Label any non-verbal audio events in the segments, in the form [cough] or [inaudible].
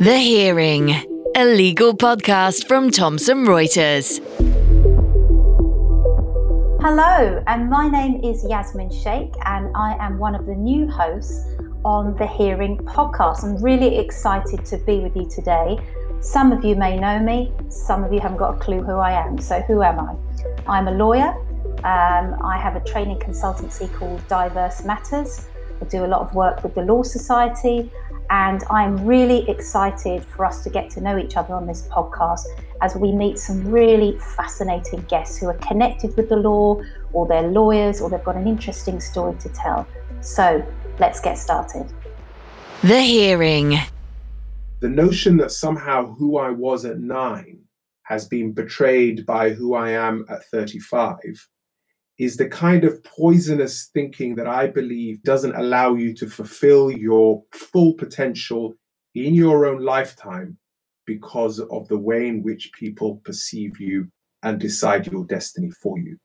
The Hearing, a legal podcast from Thomson Reuters. Hello, and my name is Yasmin Sheikh, and I am one of the new hosts on the Hearing podcast. I'm really excited to be with you today. Some of you may know me, some of you haven't got a clue who I am. So, who am I? I'm a lawyer. Um, I have a training consultancy called Diverse Matters. I do a lot of work with the Law Society, and I'm really excited for us to get to know each other on this podcast as we meet some really fascinating guests who are connected with the law, or they're lawyers, or they've got an interesting story to tell. So let's get started. The Hearing. The notion that somehow who I was at nine has been betrayed by who I am at 35 is the kind of poisonous thinking that I believe doesn't allow you to fulfill your full potential in your own lifetime because of the way in which people perceive you and decide your destiny for you.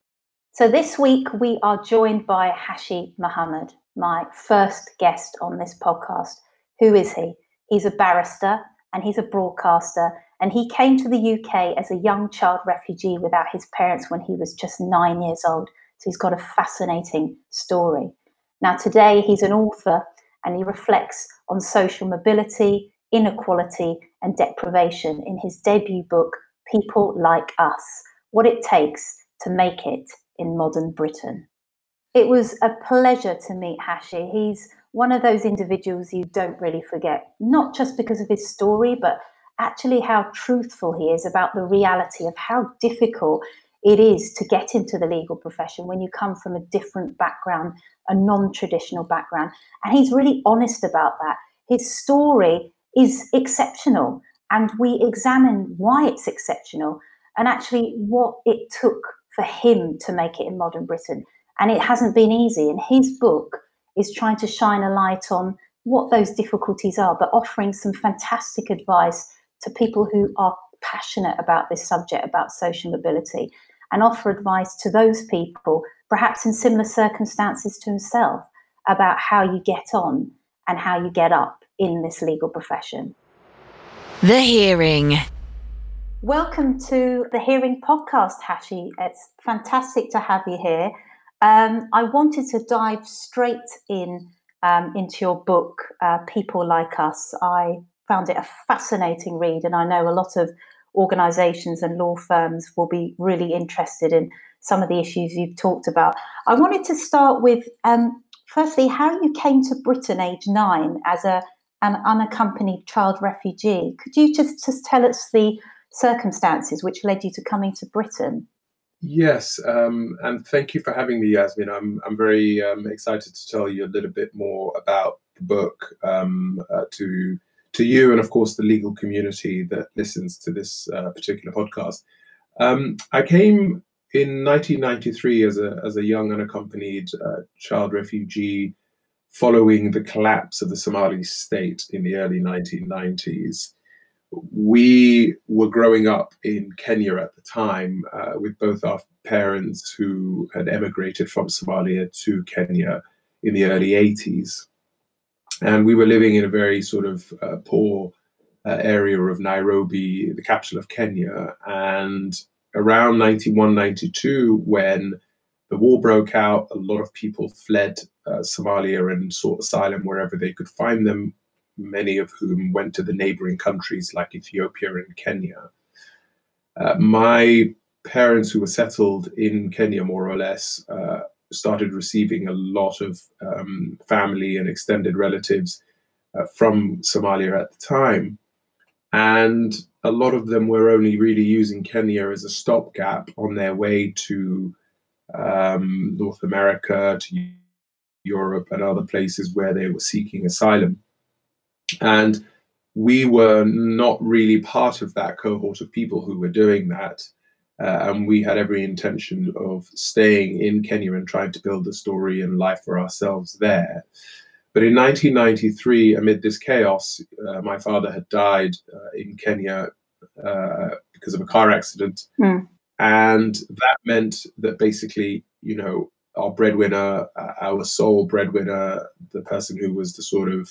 So, this week we are joined by Hashi Mohamed, my first guest on this podcast. Who is he? He's a barrister and he's a broadcaster, and he came to the UK as a young child refugee without his parents when he was just nine years old. So he's got a fascinating story. Now, today he's an author and he reflects on social mobility, inequality, and deprivation in his debut book, People Like Us What It Takes to Make It in Modern Britain. It was a pleasure to meet Hashi. He's one of those individuals you don't really forget, not just because of his story, but actually how truthful he is about the reality of how difficult it is to get into the legal profession when you come from a different background, a non traditional background. And he's really honest about that. His story is exceptional, and we examine why it's exceptional and actually what it took for him to make it in modern Britain. And it hasn't been easy. And his book is trying to shine a light on what those difficulties are, but offering some fantastic advice to people who are passionate about this subject, about social mobility, and offer advice to those people, perhaps in similar circumstances to himself, about how you get on and how you get up in this legal profession. The Hearing. Welcome to the Hearing podcast, Hashi. It's fantastic to have you here. Um, I wanted to dive straight in um, into your book, uh, People Like Us. I found it a fascinating read, and I know a lot of organizations and law firms will be really interested in some of the issues you've talked about. I wanted to start with um, firstly how you came to Britain age nine as a an unaccompanied child refugee. Could you just, just tell us the circumstances which led you to coming to Britain? Yes, um, and thank you for having me, Yasmin. I'm I'm very um, excited to tell you a little bit more about the book um, uh, to to you and of course the legal community that listens to this uh, particular podcast. Um, I came in 1993 as a as a young unaccompanied uh, child refugee following the collapse of the Somali state in the early 1990s. We were growing up in Kenya at the time uh, with both our parents who had emigrated from Somalia to Kenya in the early 80s and we were living in a very sort of uh, poor uh, area of Nairobi, the capital of Kenya. And around 91, 92, when the war broke out, a lot of people fled uh, Somalia and sought asylum wherever they could find them, many of whom went to the neighboring countries like Ethiopia and Kenya. Uh, my parents, who were settled in Kenya more or less, uh, started receiving a lot of um, family and extended relatives uh, from Somalia at the time. And a lot of them were only really using Kenya as a stopgap on their way to um, North America, to Europe, and other places where they were seeking asylum. And we were not really part of that cohort of people who were doing that. Uh, and we had every intention of staying in Kenya and trying to build a story and life for ourselves there. But in 1993, amid this chaos, uh, my father had died uh, in Kenya uh, because of a car accident. Mm. And that meant that basically, you know, our breadwinner, uh, our sole breadwinner, the person who was the sort of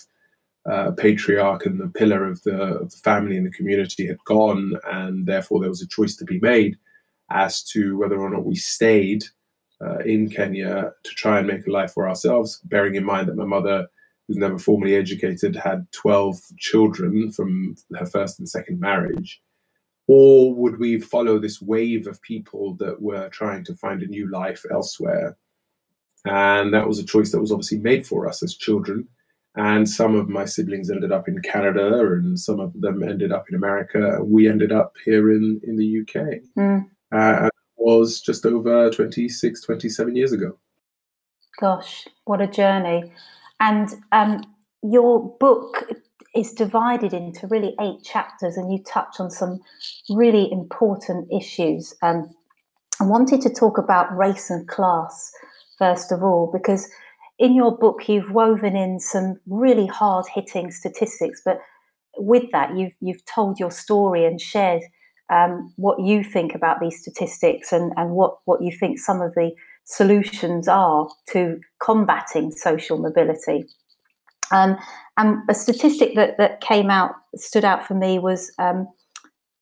uh, patriarch and the pillar of the, of the family and the community had gone, and therefore there was a choice to be made as to whether or not we stayed uh, in Kenya to try and make a life for ourselves, bearing in mind that my mother, who's never formally educated, had 12 children from her first and second marriage. Or would we follow this wave of people that were trying to find a new life elsewhere? And that was a choice that was obviously made for us as children. And some of my siblings ended up in Canada, and some of them ended up in America. We ended up here in, in the UK. Mm. Uh, was just over 26, 27 years ago. Gosh, what a journey. And um, your book is divided into really eight chapters, and you touch on some really important issues. Um, I wanted to talk about race and class first of all, because in your book you've woven in some really hard hitting statistics, but with that you've you've told your story and shared um, what you think about these statistics and, and what, what you think some of the solutions are to combating social mobility. Um, and a statistic that, that came out, stood out for me was um,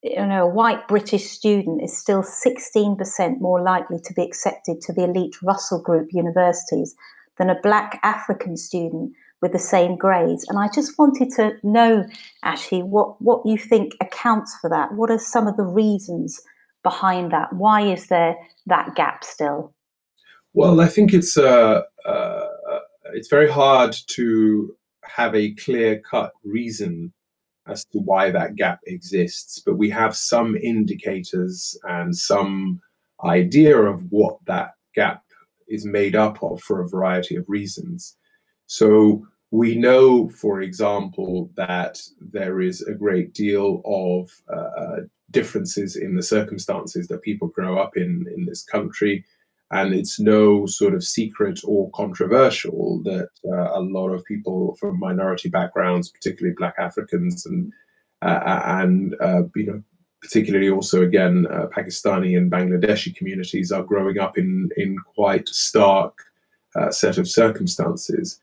you know, a white British student is still 16% more likely to be accepted to the elite Russell Group universities than a black African student with the same grades. And I just wanted to know, Hashi, what, what you think accounts for that. What are some of the reasons behind that? Why is there that gap still? Well, I think it's uh, uh, it's very hard to have a clear cut reason as to why that gap exists, but we have some indicators and some idea of what that gap is made up of for a variety of reasons. So we know, for example, that there is a great deal of uh, differences in the circumstances that people grow up in in this country. And it's no sort of secret or controversial that uh, a lot of people from minority backgrounds, particularly Black Africans and uh, and uh, you know particularly also again uh, Pakistani and Bangladeshi communities are growing up in in quite stark uh, set of circumstances.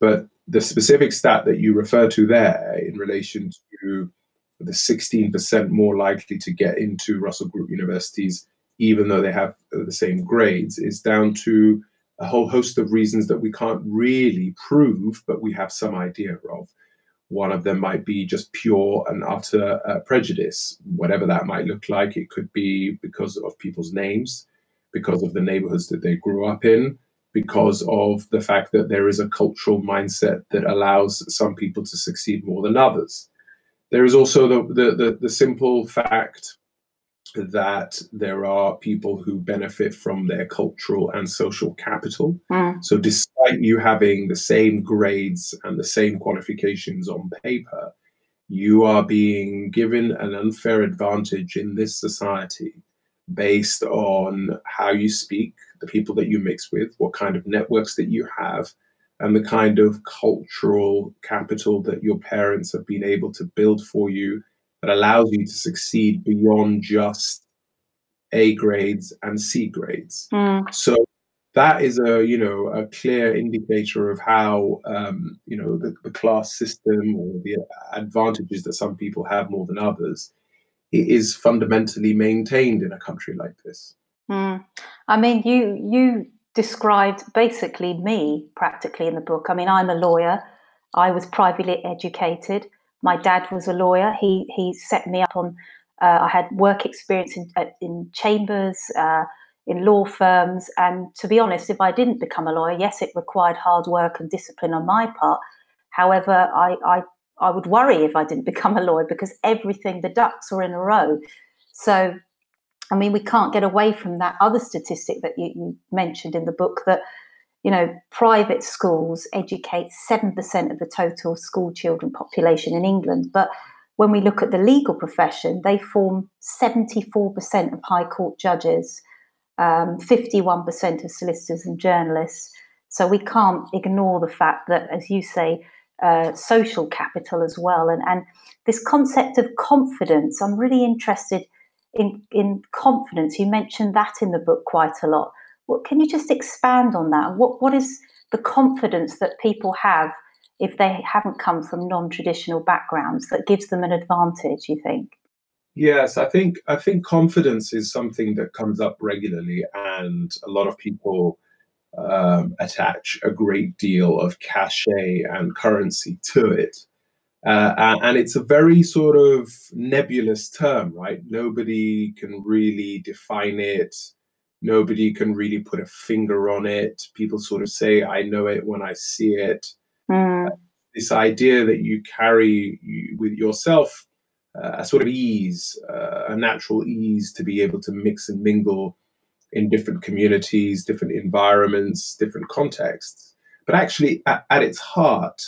But the specific stat that you refer to there in relation to the 16% more likely to get into Russell Group universities, even though they have the same grades, is down to a whole host of reasons that we can't really prove, but we have some idea of. One of them might be just pure and utter uh, prejudice, whatever that might look like. It could be because of people's names, because of the neighborhoods that they grew up in, because of the fact that there is a cultural mindset that allows some people to succeed more than others. There is also the, the, the, the simple fact that there are people who benefit from their cultural and social capital. Mm. So, despite you having the same grades and the same qualifications on paper, you are being given an unfair advantage in this society based on how you speak, the people that you mix with, what kind of networks that you have, and the kind of cultural capital that your parents have been able to build for you that allows you to succeed beyond just A grades and C grades. Mm. So that is a you know a clear indicator of how um, you know the, the class system or the advantages that some people have more than others is fundamentally maintained in a country like this. Mm. I mean, you you described basically me practically in the book. I mean, I'm a lawyer. I was privately educated. My dad was a lawyer. He he set me up on. Uh, I had work experience in in chambers, uh, in law firms, and to be honest, if I didn't become a lawyer, yes, it required hard work and discipline on my part. However, I, I I would worry if I didn't [laughs] become a lawyer because everything, the ducks were in a row. So, I mean, we can't get away from that other statistic that you, you mentioned in the book that, you know, private schools educate 7% of the total school children population in England. But when we look at the legal profession, they form 74% of high court judges, um, 51% of solicitors and journalists. So we can't ignore the fact that, as you say, uh, social capital as well. And, and this concept of confidence, I'm really interested in, in confidence. You mentioned that in the book quite a lot. What, can you just expand on that? What, what is the confidence that people have if they haven't come from non-traditional backgrounds that gives them an advantage you think yes i think i think confidence is something that comes up regularly and a lot of people um, attach a great deal of cachet and currency to it. Uh, and it's a very sort of nebulous term right? Nobody can really define it. Nobody can really put a finger on it. People sort of say i know it when i see it. Mm. this idea that you carry with yourself uh, a sort of ease, uh, a natural ease to be able to mix and mingle in different communities, different environments, different contexts. But actually, at, at its heart,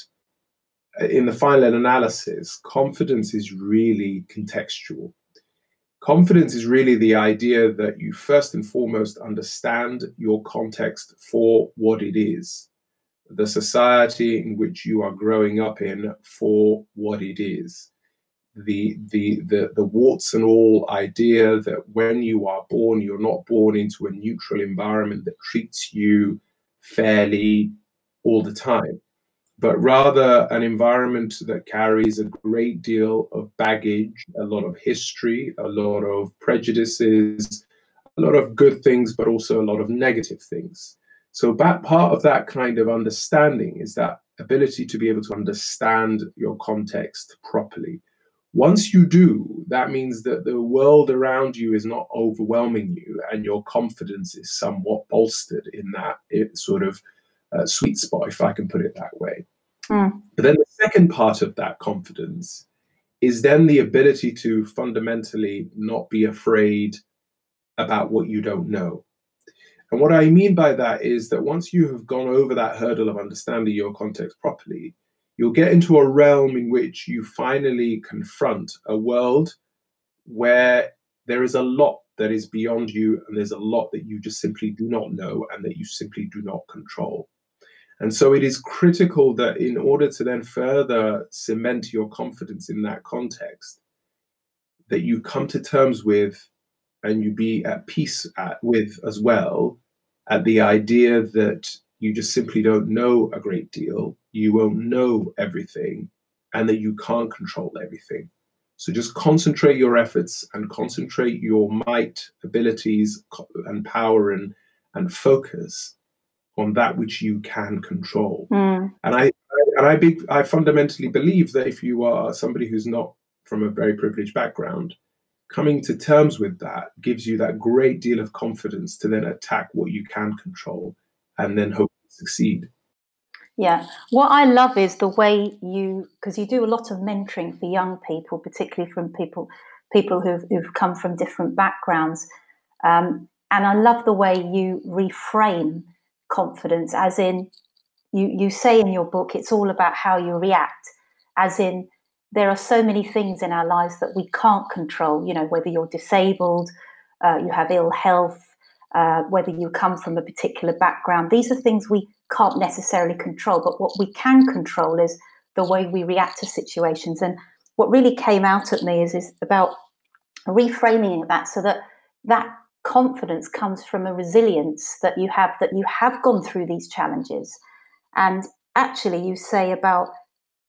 uh, in the final analysis, confidence is really contextual. Confidence is really the idea that you first and foremost understand your context for what it is the society in which you are growing up in for what it is. The, the, the, the warts and all idea that when you are born, you're not born into a neutral environment that treats you fairly all the time, but rather an environment that carries a great deal of baggage, a lot of history, a lot of prejudices, a lot of good things, but also a lot of negative things. So that part of that kind of understanding is that ability to be able to understand your context properly. Once you do, that means that the world around you is not overwhelming you and your confidence is somewhat bolstered in that sort of uh, sweet spot, if I can put it that way. Mm. But then the second part of that confidence is then the ability to fundamentally not be afraid about what you don't know. And what I mean by that is that once you have gone over that hurdle of understanding your context properly, you'll get into a realm in which you finally confront a world where there is a lot that is beyond you and there's a lot that you just simply do not know and that you simply do not control. And so it is critical that in order to then further cement your confidence in that context, that you come to terms with and you be at peace at, with as well at the idea that you just simply don't know a great deal, you won't know everything, and that you can't control everything. So just concentrate your efforts and concentrate your might, abilities, and power and, and focus on that which you can control. Mm. And I and I, be, I fundamentally believe that if you are somebody who's not from a very privileged background, coming to terms with that gives you that great deal of confidence to then attack what you can control and then hope to succeed. Yeah, what I love is the way you, because you do a lot of mentoring for young people, particularly from people people who've, who've come from different backgrounds, um, and I love the way you reframe confidence, as in you you say in your book, it's all about how you react, as in there are so many things in our lives that we can't control. You know, whether you're disabled, uh, you have ill health, uh, whether you come from a particular background. These are things we can't necessarily control. But what we can control is the way we react to situations. And what really came out at me is, is about reframing that so that that confidence comes from a resilience that you have that you have gone through these challenges and actually you say about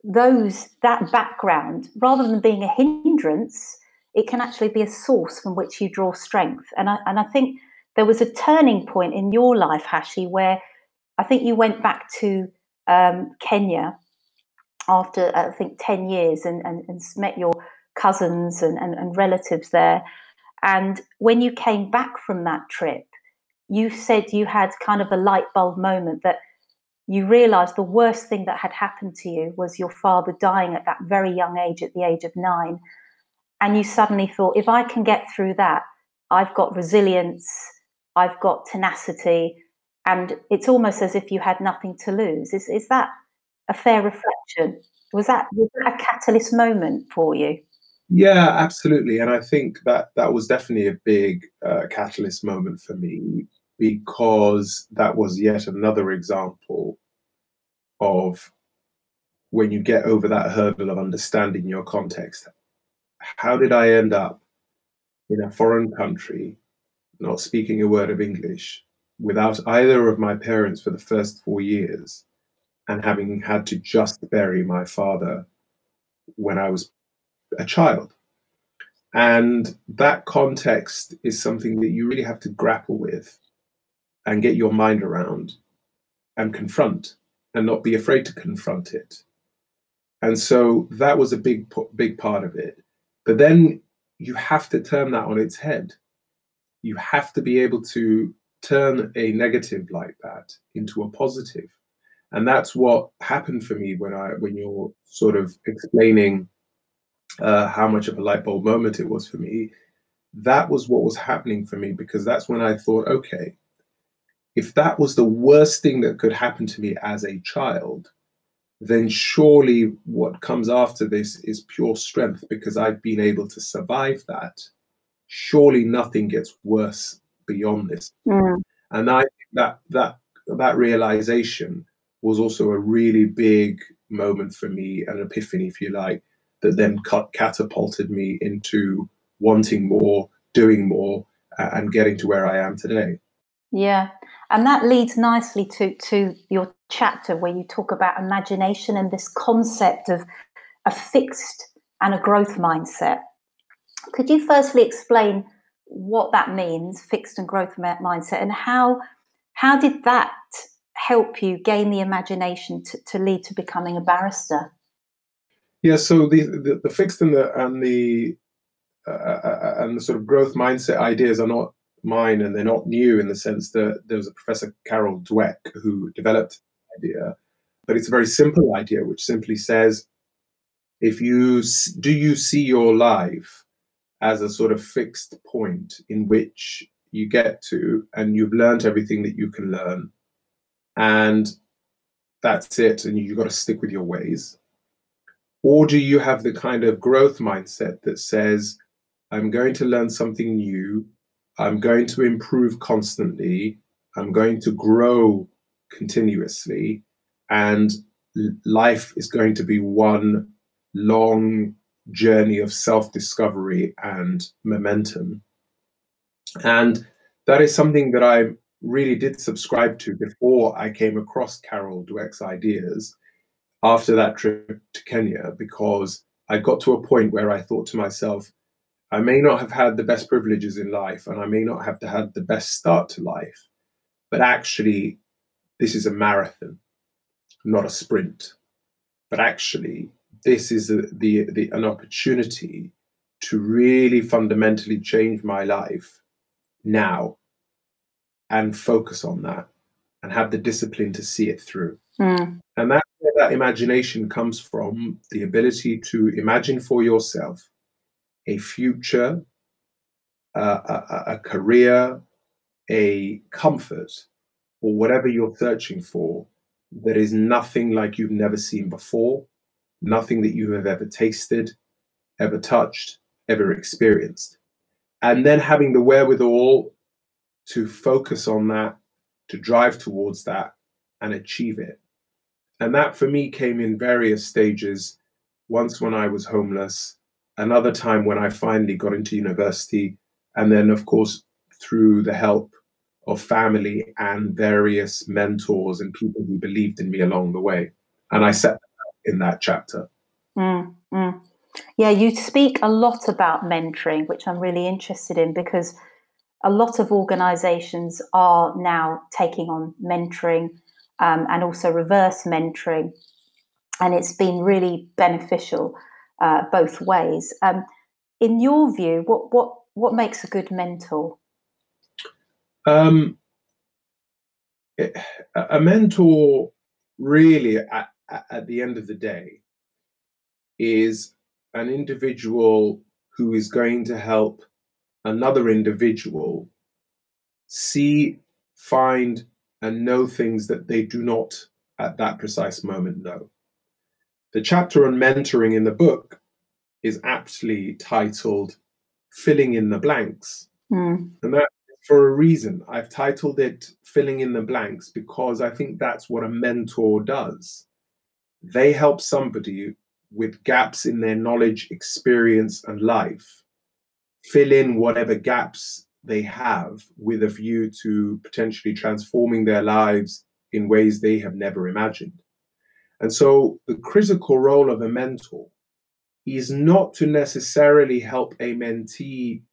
those that background rather than being a hindrance it can actually be a source from which you draw strength and I, and I think there was a turning point in your life hashi where i think you went back to um, kenya after i think 10 years and, and, and met your cousins and, and, and relatives there and when you came back from that trip you said you had kind of a light bulb moment that you realized the worst thing that had happened to you was your father dying at that very young age, at the age of nine. And you suddenly thought, if I can get through that, I've got resilience, I've got tenacity, and it's almost as if you had nothing to lose. Is, is that a fair reflection? Was that, was that a catalyst moment for you? Yeah, absolutely. And I think that that was definitely a big uh, catalyst moment for me because that was yet another example of when you get over that hurdle of understanding your context. How did I end up in a foreign country, not speaking a word of English, without either of my parents for the first four years, and having had to just bury my father when I was a child. And that context is something that you really have to grapple with and get your mind around and confront and not be afraid to confront it. And so that was a big, big part of it. But then you have to turn that on its head. You have to be able to turn a negative like that into a positive. And that's what happened for me when I when you're sort of explaining uh, how much of a light bulb moment it was for me. That was what was happening for me because that's when I thought, okay, if that was the worst thing that could happen to me as a child, then surely what comes after this is pure strength because I've been able to survive that. Surely nothing gets worse beyond this. Mm. And I think that that that realization was also a really big moment for me, an epiphany, if you like, that then catapulted me into wanting more, doing more, uh, and getting to where I am today. Yeah, and that leads nicely to to your chapter where you talk about imagination and this concept of a fixed and a growth mindset. Could you firstly explain what that means, fixed and growth mindset, and how how did that help you gain the imagination to, to lead to becoming a barrister? Yeah, so the the, the fixed and the and the uh, uh, uh and the sort of growth mindset ideas are not mine and they're not new in the sense that there was a professor Carol Dweck who developed the idea, but it's a very simple idea which simply says if you do you see your life as a sort of fixed point in which you get to and you've learned everything that you can learn and that's it and you've got to stick with your ways or do you have the kind of growth mindset that says i'm going to learn something new I'm going to improve constantly. I'm going to grow continuously. And life is going to be one long journey of self discovery and momentum. And that is something that I really did subscribe to before I came across Carol Dweck's ideas after that trip to Kenya, because I got to a point where I thought to myself, I may not have had the best privileges in life and I may not have had the best start to life, but actually, this is a marathon, not a sprint. But actually, this is a, the, the, an opportunity to really fundamentally change my life now and focus on that and have the discipline to see it through. Mm. And that's where that imagination comes from the ability to imagine for yourself a future, uh, a, a career, a comfort, or whatever you're searching for that is nothing like you've never seen before, nothing that you have ever tasted, ever touched, ever experienced. And then having the wherewithal to focus on that, to drive towards that, and achieve it. And that for me came in various stages. Once when I was homeless, another time when I finally got into university, and then, of course, through the help of family and various mentors and people who believed in me along the way. And I set in that chapter. Mm, mm. Yeah, you speak a lot about mentoring, which I'm really interested in because a lot of organizations are now taking on mentoring um, and also reverse mentoring. And it's been really beneficial uh, both ways. Um, in your view, what what what makes a good mentor? Um, a mentor, really, at, the end of the day, is an individual who is going to help another individual see, find, and know things that they do not at that precise moment know. The chapter on mentoring in the book is aptly titled Filling in the Blanks. Mm. And that for a reason. I've titled it Filling in the Blanks because I think that's what a mentor does. They help somebody with gaps in their knowledge, experience, and life fill in whatever gaps they have with a view to potentially transforming their lives in ways they have never imagined. And so the critical role of a mentor is not to necessarily help a mentee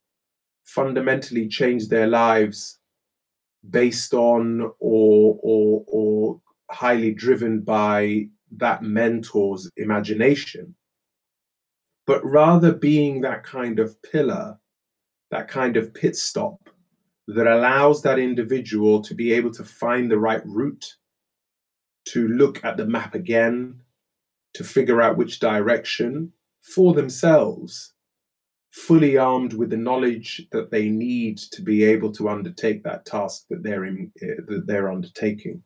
fundamentally change their lives based on or or or highly driven by that mentor's imagination but rather being that kind of pillar that kind of pit stop that allows that individual to be able to find the right route to look at the map again to figure out which direction for themselves fully armed with the knowledge that they need to be able to undertake that task that they're in, uh, that they're undertaking.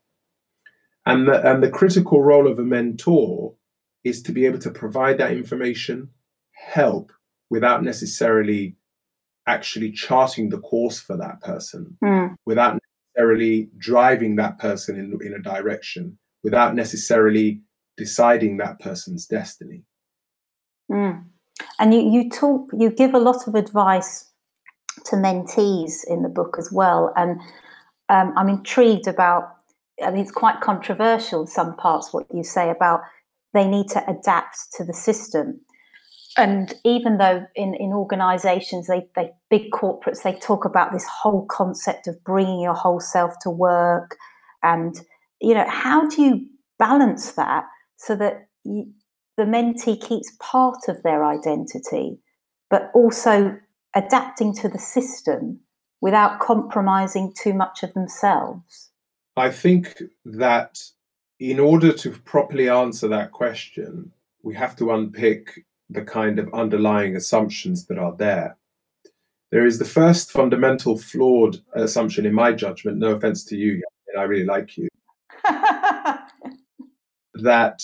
And the, and the critical role of a mentor is to be able to provide that information, help without necessarily actually charting the course for that person, mm. without necessarily driving that person in, in a direction, without necessarily deciding that person's destiny. Mm. And you, you talk, you give a lot of advice to mentees in the book as well. And um, I'm intrigued about, I mean, it's quite controversial in some parts what you say about they need to adapt to the system. And even though in, in organizations, they, they big corporates, they talk about this whole concept of bringing your whole self to work. And, you know, how do you balance that so that you, the mentee keeps part of their identity, but also adapting to the system without compromising too much of themselves? I think that in order to properly answer that question, we have to unpick the kind of underlying assumptions that are there. There is the first fundamental flawed assumption, in my judgment, no offense to you, and I really like you, [laughs] that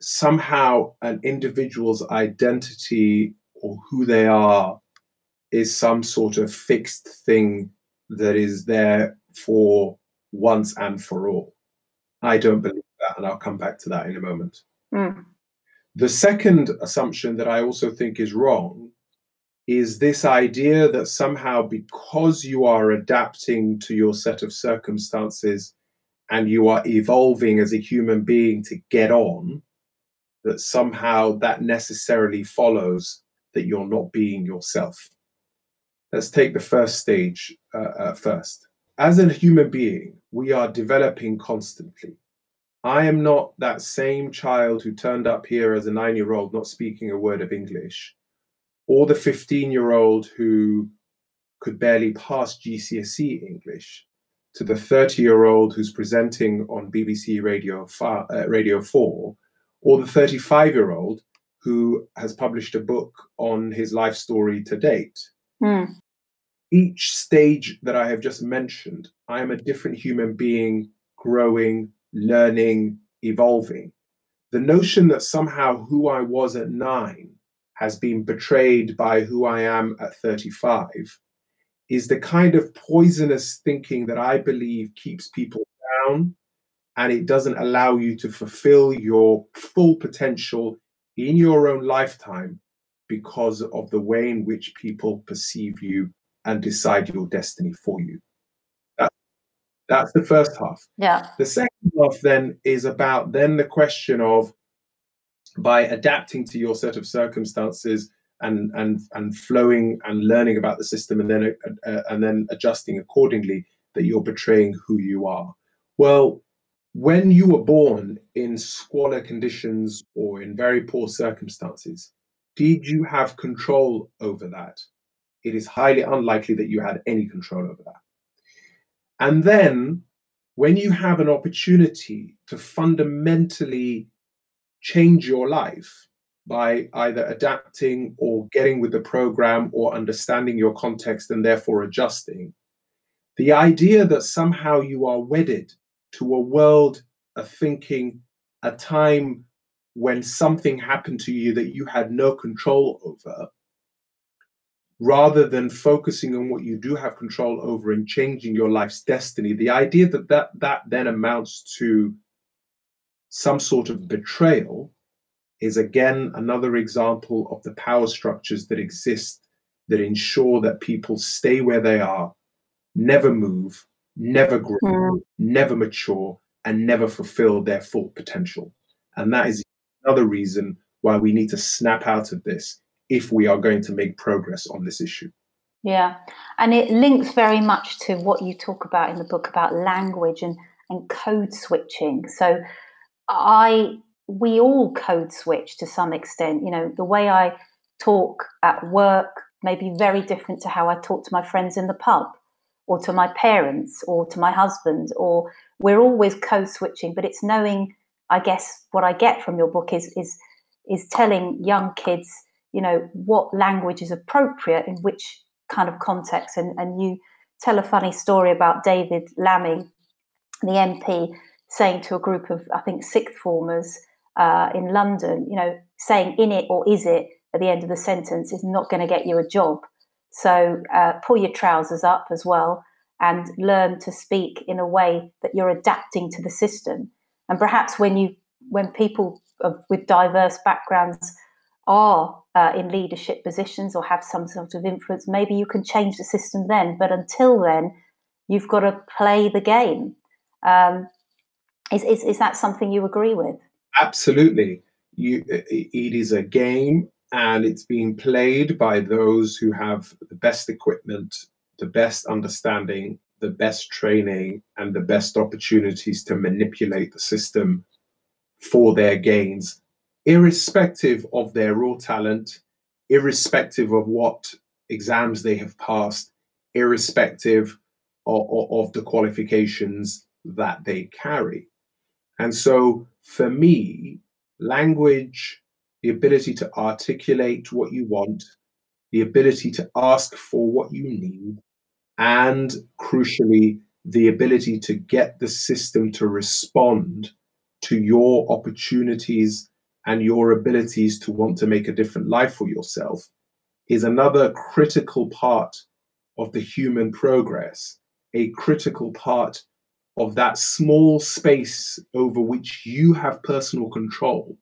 somehow an individual's identity or who they are is some sort of fixed thing that is there for once and for all. I don't believe that, and I'll come back to that in a moment. Mm. The second assumption that I also think is wrong is this idea that somehow because you are adapting to your set of circumstances and you are evolving as a human being to get on, that somehow that necessarily follows that you're not being yourself. Let's take the first stage uh, uh, first. As a human being, we are developing constantly. I am not that same child who turned up here as a nine year old not speaking a word of English, or the 15 year old who could barely pass GCSE English, to the 30 year old who's presenting on BBC Radio, uh, Radio 4 or the 35 year old who has published a book on his life story to date. Mm. Each stage that I have just mentioned, I am a different human being, growing, learning, evolving. The notion that somehow who I was at nine has been betrayed by who I am at 35 is the kind of poisonous thinking that I believe keeps people down and it doesn't allow you to fulfill your full potential in your own lifetime because of the way in which people perceive you and decide your destiny for you. That, that's the first half. Yeah. The second half then is about then the question of by adapting to your set of circumstances and and and flowing and learning about the system and then uh, and then adjusting accordingly that you're betraying who you are. Well, when you were born in squalor conditions or in very poor circumstances, did you have control over that? It is highly unlikely that you had any control over that. And then, when you have an opportunity to fundamentally change your life by either adapting or getting with the program or understanding your context and therefore adjusting, the idea that somehow you are wedded to a world, a thinking, a time when something happened to you that you had no control over, rather than focusing on what you do have control over and changing your life's destiny, the idea that that, that then amounts to some sort of betrayal is again another example of the power structures that exist that ensure that people stay where they are, never move, never grow, mm. never mature, and never fulfill their full potential. And that is another reason why we need to snap out of this if we are going to make progress on this issue. Yeah, and it links very much to what you talk about in the book about language and, and code switching. So, I we all code switch to some extent. You know, the way I talk at work may be very different to how I talk to my friends in the pub, or to my parents, or to my husband. Or we're always code switching, but it's knowing. I guess what I get from your book is is is telling young kids, you know, what language is appropriate in which kind of context. And, and you tell a funny story about David Lammy, the MP, saying to a group of, I think, sixth formers uh, in London, you know, saying in it or is it at the end of the sentence is not going to get you a job. So uh, pull your trousers up as well and learn to speak in a way that you're adapting to the system. And perhaps when you when people with diverse backgrounds are uh, in leadership positions or have some sort of influence, maybe you can change the system then. But until then, you've got to play the game. Um, is, is, is that something you agree with? Absolutely. You, it is a game and it's being played by those who have the best equipment, the best understanding, the best training, and the best opportunities to manipulate the system for their gains irrespective of their raw talent, irrespective of what exams they have passed, irrespective of, of, of the qualifications that they carry. And so for me, language, the ability to articulate what you want, the ability to ask for what you need, and crucially, the ability to get the system to respond to your opportunities and your abilities to want to make a different life for yourself is another critical part of the human progress, a critical part of that small space over which you have personal control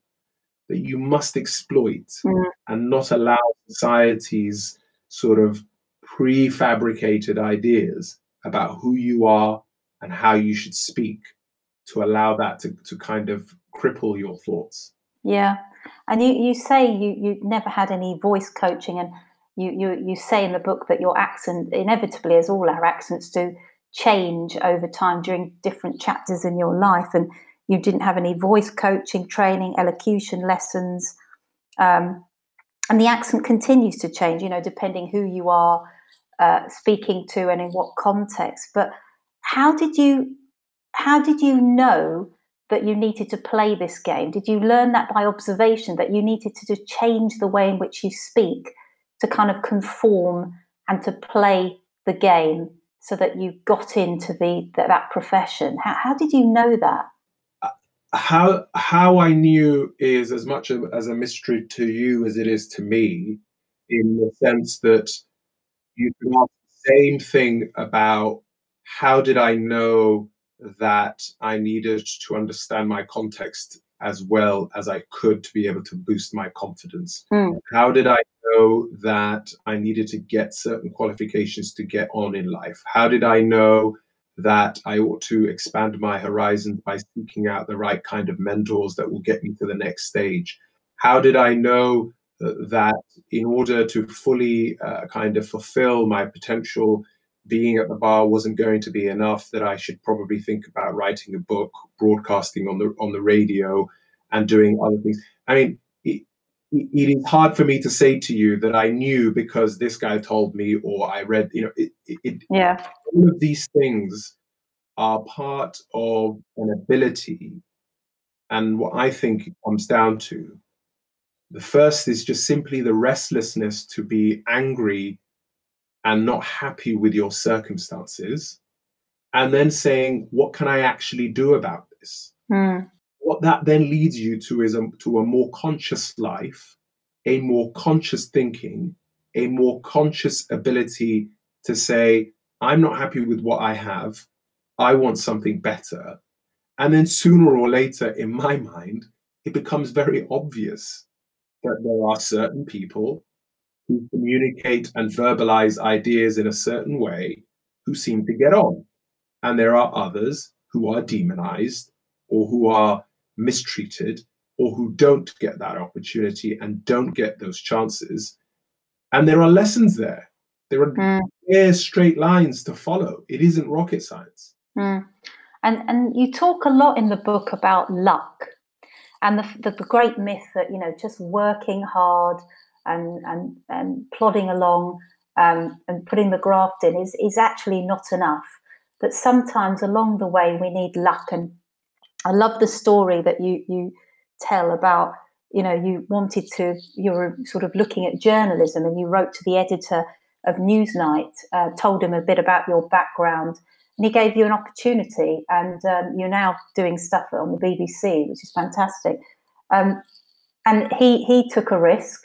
that you must exploit mm. and not allow society's sort of prefabricated ideas about who you are and how you should speak to allow that to, to kind of cripple your thoughts. Yeah, and you, you say you you never had any voice coaching, and you, you you say in the book that your accent inevitably, as all our accents do, change over time during different chapters in your life, and you didn't have any voice coaching training, elocution lessons, um, and the accent continues to change. You know, depending who you are uh, speaking to and in what context. But how did you how did you know that you needed to play this game? Did you learn that by observation that you needed to change the way in which you speak to kind of conform and to play the game so that you got into the that profession? How, how did you know that? Uh, how how I knew is as much as a mystery to you as it is to me, in the sense that you can ask the same thing about how did I know that I needed to understand my context as well as I could to be able to boost my confidence. Mm. How did I know that I needed to get certain qualifications to get on in life? How did I know that I ought to expand my horizons by seeking out the right kind of mentors that will get me to the next stage? How did I know that in order to fully uh, kind of fulfill my potential being at the bar wasn't going to be enough that I should probably think about writing a book, broadcasting on the on the radio, and doing other things. I mean, it, it is hard for me to say to you that I knew because this guy told me or I read. You know, it, it, yeah. All of these things are part of an ability, and what I think comes down to. The first is just simply the restlessness to be angry and not happy with your circumstances, and then saying, What can I actually do about this? Mm. What that then leads you to is a, to a more conscious life, a more conscious thinking, a more conscious ability to say, I'm not happy with what I have. I want something better. And then sooner or later, in my mind, it becomes very obvious that there are certain people who communicate and verbalize ideas in a certain way who seem to get on. And there are others who are demonized or who are mistreated or who don't get that opportunity and don't get those chances. And there are lessons there. There are mm. clear, straight lines to follow. It isn't rocket science. Mm. And and you talk a lot in the book about luck and the, the, the great myth that you know just working hard and and, and plodding along um, and putting the graft in is is actually not enough. That sometimes along the way we need luck. And I love the story that you you tell about you know you wanted to you were sort of looking at journalism and you wrote to the editor of Newsnight, uh, told him a bit about your background, and he gave you an opportunity, and um, you're now doing stuff on the BBC, which is fantastic. Um, and he he took a risk,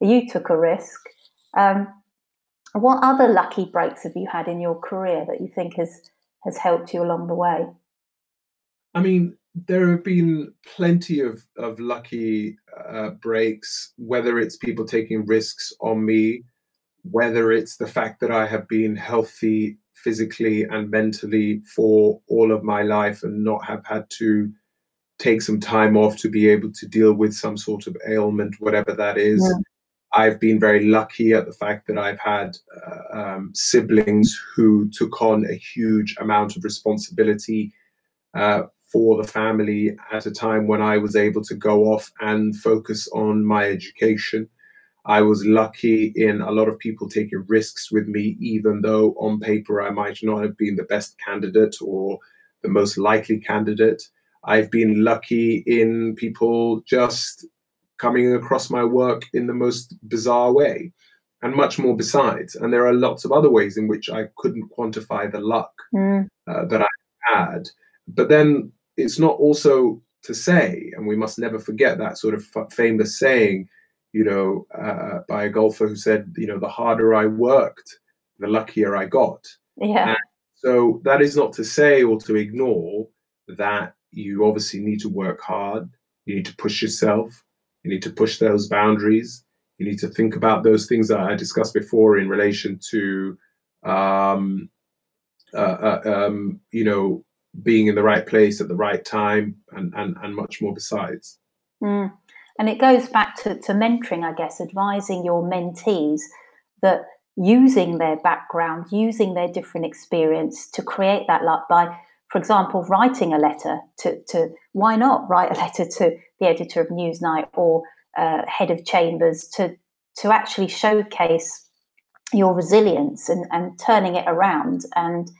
you took a risk. Um, what other lucky breaks have you had in your career that you think has has helped you along the way? I mean, there have been plenty of of lucky uh, breaks, whether it's people taking risks on me, whether it's the fact that I have been healthy physically and mentally for all of my life and not have had to take some time off to be able to deal with some sort of ailment, whatever that is. Yeah. I've been very lucky at the fact that I've had uh, um, siblings who took on a huge amount of responsibility uh, for the family at a time when I was able to go off and focus on my education. I was lucky in a lot of people taking risks with me, even though on paper I might not have been the best candidate or the most likely candidate. I've been lucky in people just coming across my work in the most bizarre way and much more besides. And there are lots of other ways in which I couldn't quantify the luck mm. uh, that I had. But then it's not also to say, and we must never forget that sort of f- famous saying you know, uh, by a golfer who said, you know, the harder I worked, the luckier I got. Yeah. And so that is not to say or to ignore that you obviously need to work hard. You need to push yourself. You need to push those boundaries. You need to think about those things that I discussed before in relation to, um, uh, uh, um, you know, being in the right place at the right time and, and, and much more besides. Mm. And it goes back to, to mentoring, I guess, advising your mentees that using their background, using their different experience to create that luck by, for example, writing a letter to, to why not write a letter to the editor of Newsnight or uh, head of chambers to, to actually showcase your resilience and, and turning it around and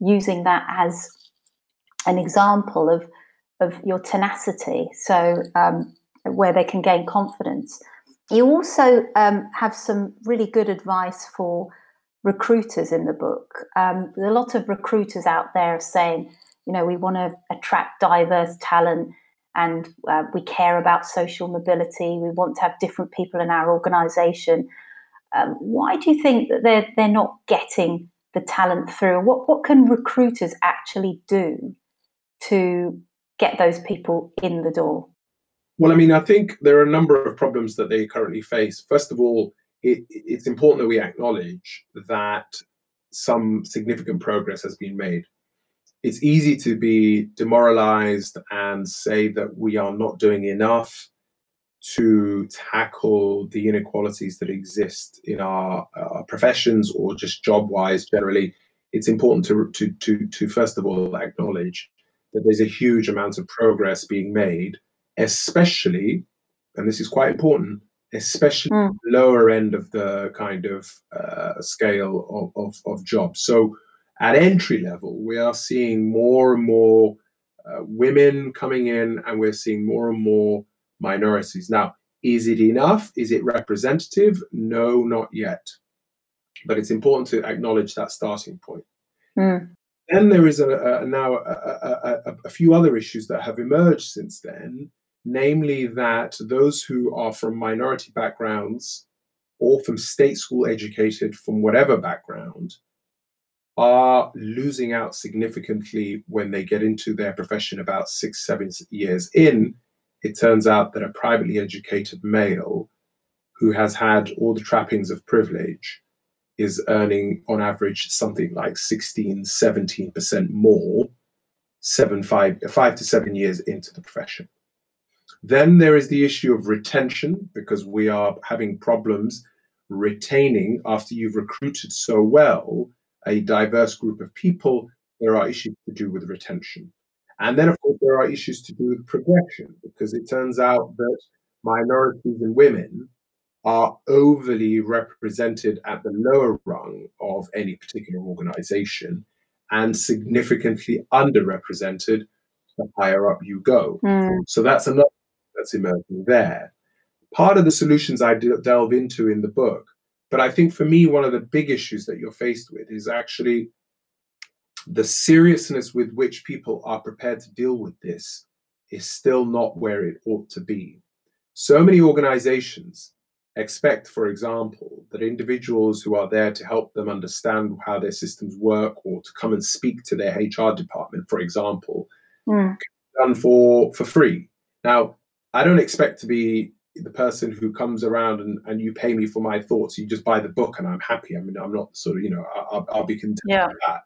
using that as an example of, of your tenacity. So, um, where they can gain confidence. You also um, have some really good advice for recruiters in the book. Um, there's a lot of recruiters out there saying, you know, we want to attract diverse talent and uh, we care about social mobility. We want to have different people in our organization. Um, why do you think that they're, they're not getting the talent through? What, what can recruiters actually do to get those people in the door? Well, I mean, I think there are a number of problems that they currently face. First of all, it, it's important that we acknowledge that some significant progress has been made. It's easy to be demoralized and say that we are not doing enough to tackle the inequalities that exist in our, uh, professions or just job wise generally. It's important to, to, to, to, first of all, acknowledge that there's a huge amount of progress being made especially, and this is quite important, especially mm. lower end of the kind of uh, scale of, of, of, jobs. So at entry level, we are seeing more and more uh, women coming in, and we're seeing more and more minorities. Now, is it enough? Is it representative? No, not yet. But it's important to acknowledge that starting point. Mm. Then there is a, a now a, a, a, few other issues that have emerged since then, namely that those who are from minority backgrounds or from state school educated from whatever background are losing out significantly when they get into their profession about six, seven years in. It turns out that a privately educated male who has had all the trappings of privilege is earning on average something like 16, 17% more seven, five, five to seven years into the profession. Then there is the issue of retention because we are having problems retaining after you've recruited so well a diverse group of people. There are issues to do with retention. And then, of course, there are issues to do with progression because it turns out that minorities and women are overly represented at the lower rung of any particular organization and significantly underrepresented the higher up you go. Mm. So that's another that's emerging there. Part of the solutions I delve into in the book, but I think for me, one of the big issues that you're faced with is actually the seriousness with which people are prepared to deal with this is still not where it ought to be. So many organizations expect, for example, that individuals who are there to help them understand how their systems work or to come and speak to their HR department, for example, mm. done for, for free. Now, I don't expect to be the person who comes around and, and you pay me for my thoughts. You just buy the book and I'm happy. I mean, I'm not sort of, you know, I'll, I'll be content yeah. with that.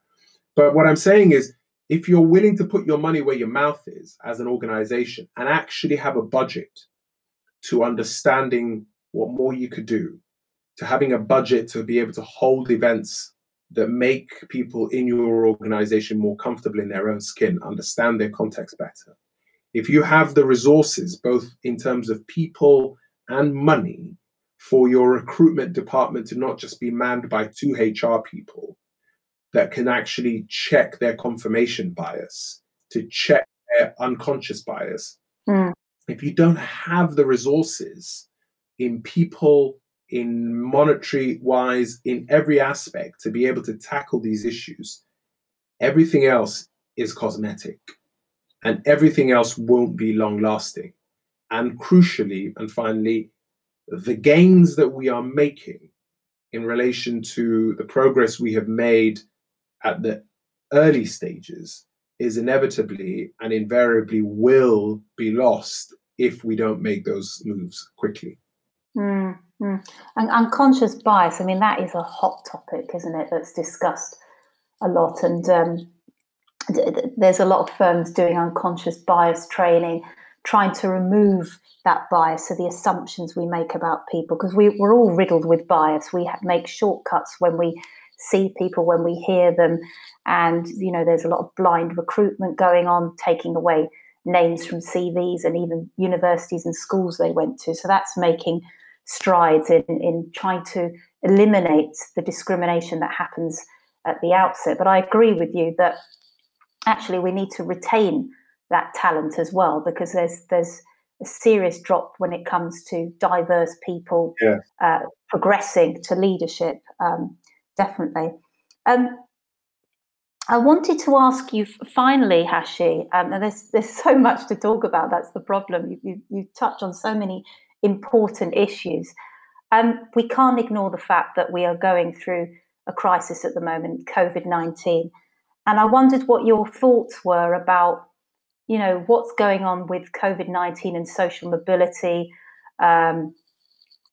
But what I'm saying is, if you're willing to put your money where your mouth is as an organization and actually have a budget to understanding what more you could do, to having a budget to be able to hold events that make people in your organization more comfortable in their own skin, understand their context better, if you have the resources, both in terms of people and money, for your recruitment department to not just be manned by two HR people that can actually check their confirmation bias, to check their unconscious bias. Mm. If you don't have the resources in people, in monetary wise, in every aspect to be able to tackle these issues, everything else is cosmetic and everything else won't be long lasting. And crucially, and finally, the gains that we are making in relation to the progress we have made at the early stages is inevitably and invariably will be lost if we don't make those moves quickly. Mm, mm. And unconscious bias, I mean, that is a hot topic, isn't it? That's discussed a lot. And um, there's a lot of firms doing unconscious bias training, trying to remove that bias, so the assumptions we make about people, because we, we're all riddled with bias. We make shortcuts when we see people, when we hear them, and you know there's a lot of blind recruitment going on, taking away names from CVs and even universities and schools they went to. So that's making strides in, in trying to eliminate the discrimination that happens at the outset. But I agree with you that actually we need to retain that talent as well because there's there's a serious drop when it comes to diverse people yeah. uh, progressing to leadership. Um, definitely. Um, I wanted to ask you finally, Hashi. Um, and there's there's so much to talk about. That's the problem. You you, you touch on so many important issues. Um, we can't ignore the fact that we are going through a crisis at the moment, COVID nineteen, and I wondered what your thoughts were about, you know, what's going on with COVID 19 and social mobility. Um,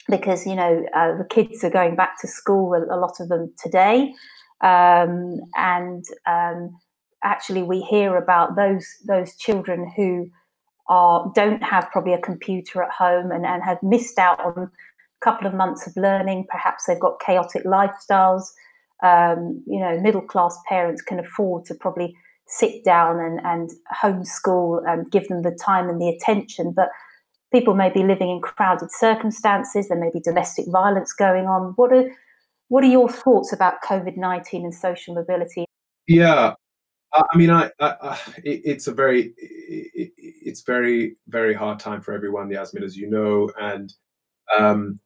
because, you know, uh, the kids are going back to school, a, lot of them today. Um, and um, actually, we hear about those, those children who are, don't have probably a computer at home and, and have missed out on a couple of months of learning. Perhaps they've got chaotic lifestyles um, you know, middle class parents can afford to probably sit down and, and homeschool and give them the time and the attention. But people may be living in crowded circumstances. There may be domestic violence going on. What are what are your thoughts about COVID nineteen and social mobility? Yeah, I mean, I, I, I it's a very, it, it's very, very hard time for everyone, Yasmin, as you know, and um,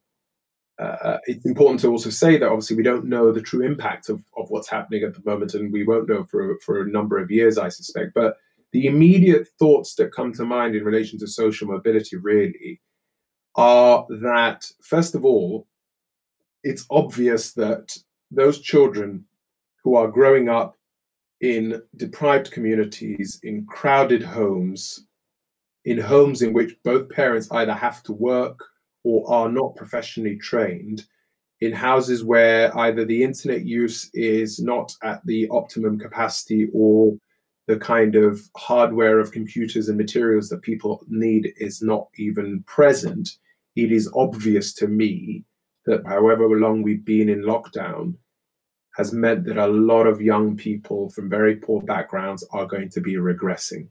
uh, it's important to also say that obviously we don't know the true impact of, of what's happening at the moment, and we won't know for, for a number of years, I suspect. But the immediate thoughts that come to mind in relation to social mobility really are that, first of all, it's obvious that those children who are growing up in deprived communities, in crowded homes, in homes in which both parents either have to work or are not professionally trained in houses where either the internet use is not at the optimum capacity or the kind of hardware of computers and materials that people need is not even present, it is obvious to me that however long we've been in lockdown has meant that a lot of young people from very poor backgrounds are going to be regressing.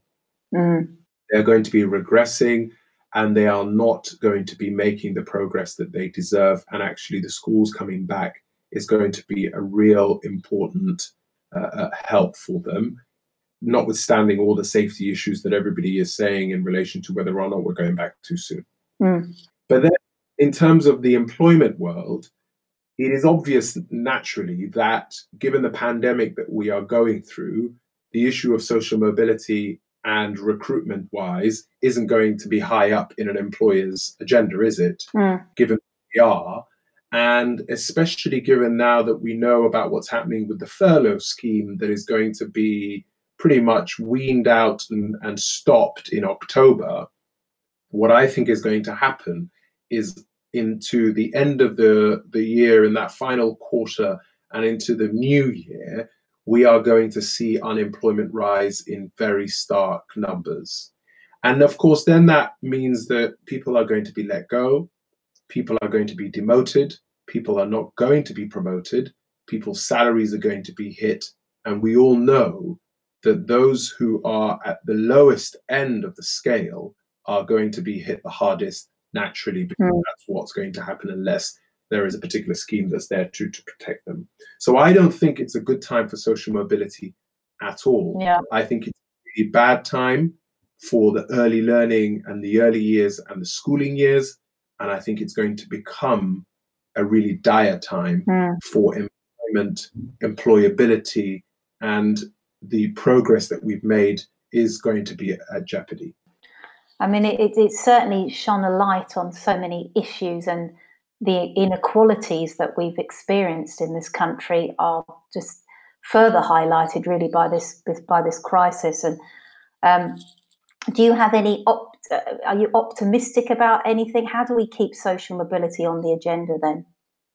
Mm. They're going to be regressing and they are not going to be making the progress that they deserve. And actually, the schools coming back is going to be a real important uh, uh, help for them, notwithstanding all the safety issues that everybody is saying in relation to whether or not we're going back too soon. Mm. But then, in terms of the employment world, it is obvious naturally that given the pandemic that we are going through, the issue of social mobility and recruitment wise isn't going to be high up in an employer's agenda, is it? Mm. Given we are. And especially given now that we know about what's happening with the furlough scheme that is going to be pretty much weaned out and, and stopped in October, what I think is going to happen is into the end of the, the year, in that final quarter, and into the new year, we are going to see unemployment rise in very stark numbers. And of course, then that means that people are going to be let go, people are going to be demoted, people are not going to be promoted, people's salaries are going to be hit. And we all know that those who are at the lowest end of the scale are going to be hit the hardest naturally because mm. that's what's going to happen unless there is a particular scheme that's there to, to protect them. So I don't think it's a good time for social mobility at all. Yeah. I think it's a bad time for the early learning and the early years and the schooling years. And I think it's going to become a really dire time mm. for employment, employability, and the progress that we've made is going to be at jeopardy. I mean, it, it, it certainly shone a light on so many issues and the inequalities that we've experienced in this country are just further highlighted really by this, by this crisis. And um, do you have any? Op- uh, are you optimistic about anything? How do we keep social mobility on the agenda then?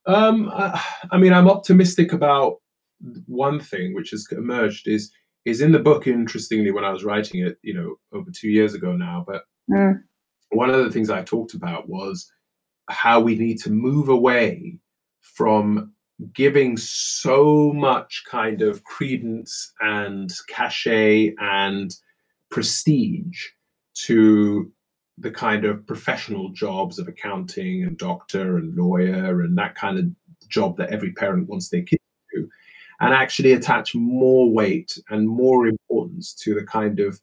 Um, I, I mean, I'm optimistic about one thing which has emerged is is in the book. Interestingly, when I was writing it, you know, over two years ago now, but mm. one of the things I talked about was how we need to move away from giving so much kind of credence and cachet and prestige to the kind of professional jobs of accounting and doctor and lawyer and that kind of job that every parent wants their kid to do, and actually attach more weight and more importance to the kind of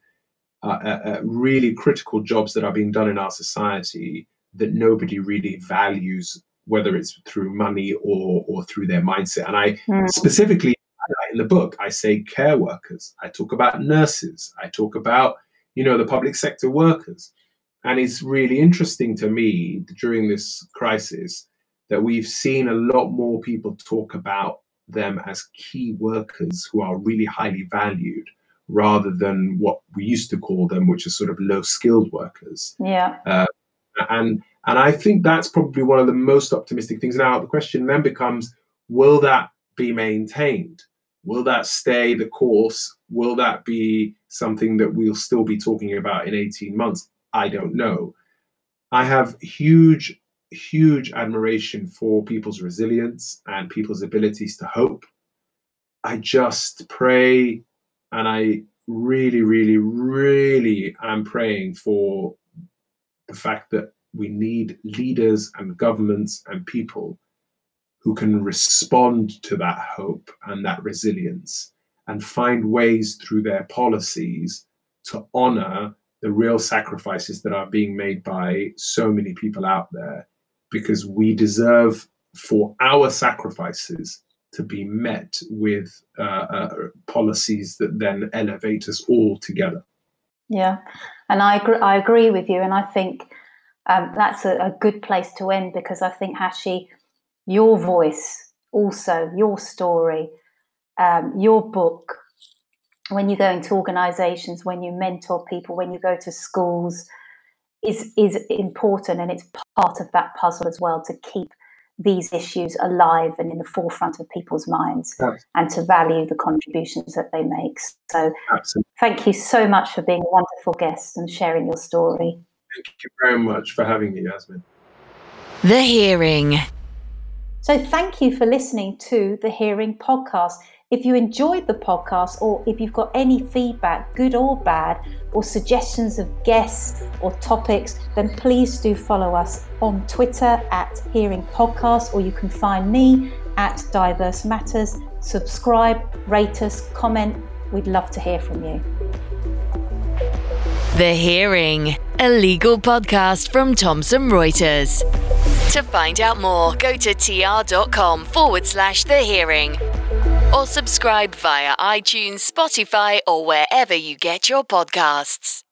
uh, uh, uh really critical jobs that are being done in our society that nobody really values, whether it's through money or or through their mindset. And I mm. specifically in the book, I say care workers. I talk about nurses. I talk about you know the public sector workers. And it's really interesting to me during this crisis that we've seen a lot more people talk about them as key workers who are really highly valued rather than what we used to call them, which is sort of low skilled workers. Yeah. Uh, and and I think that's probably one of the most optimistic things. Now the question then becomes: Will that be maintained? Will that stay the course? Will that be something that we'll still be talking about in 18 months? I don't know. I have huge, huge admiration for people's resilience and people's abilities to hope. I just pray and I really, really, really am praying for the fact that we need leaders and governments and people who can respond to that hope and that resilience and find ways through their policies to honor the real sacrifices that are being made by so many people out there because we deserve for our sacrifices to be met with uh, uh, policies that then elevate us all together. Yeah, and I agree, I agree with you, and I think um, that's a, a, good place to end because I think Hashi, your voice, also your story, um, your book, when you go into organisations, when you mentor people, when you go to schools, is is important, and it's part of that puzzle as well to keep these issues alive and in the forefront of people's minds Absolutely. and to value the contributions that they make. So, Absolutely. thank you so much for being a wonderful guest and sharing your story. Thank you very much for having me, Yasmin. The Hearing. So, thank you for listening to the Hearing podcast. If you enjoyed the podcast or if you've got any feedback, good or bad, or suggestions of guests or topics, then please do follow us on Twitter at Hearing Podcast, or you can find me at Diverse Matters. Subscribe, rate us, comment. We'd love to hear from you. The Hearing, a legal podcast from Thomson Reuters. To find out more, go to tr.com forward slash the hearing or subscribe via iTunes, Spotify, or wherever you get your podcasts.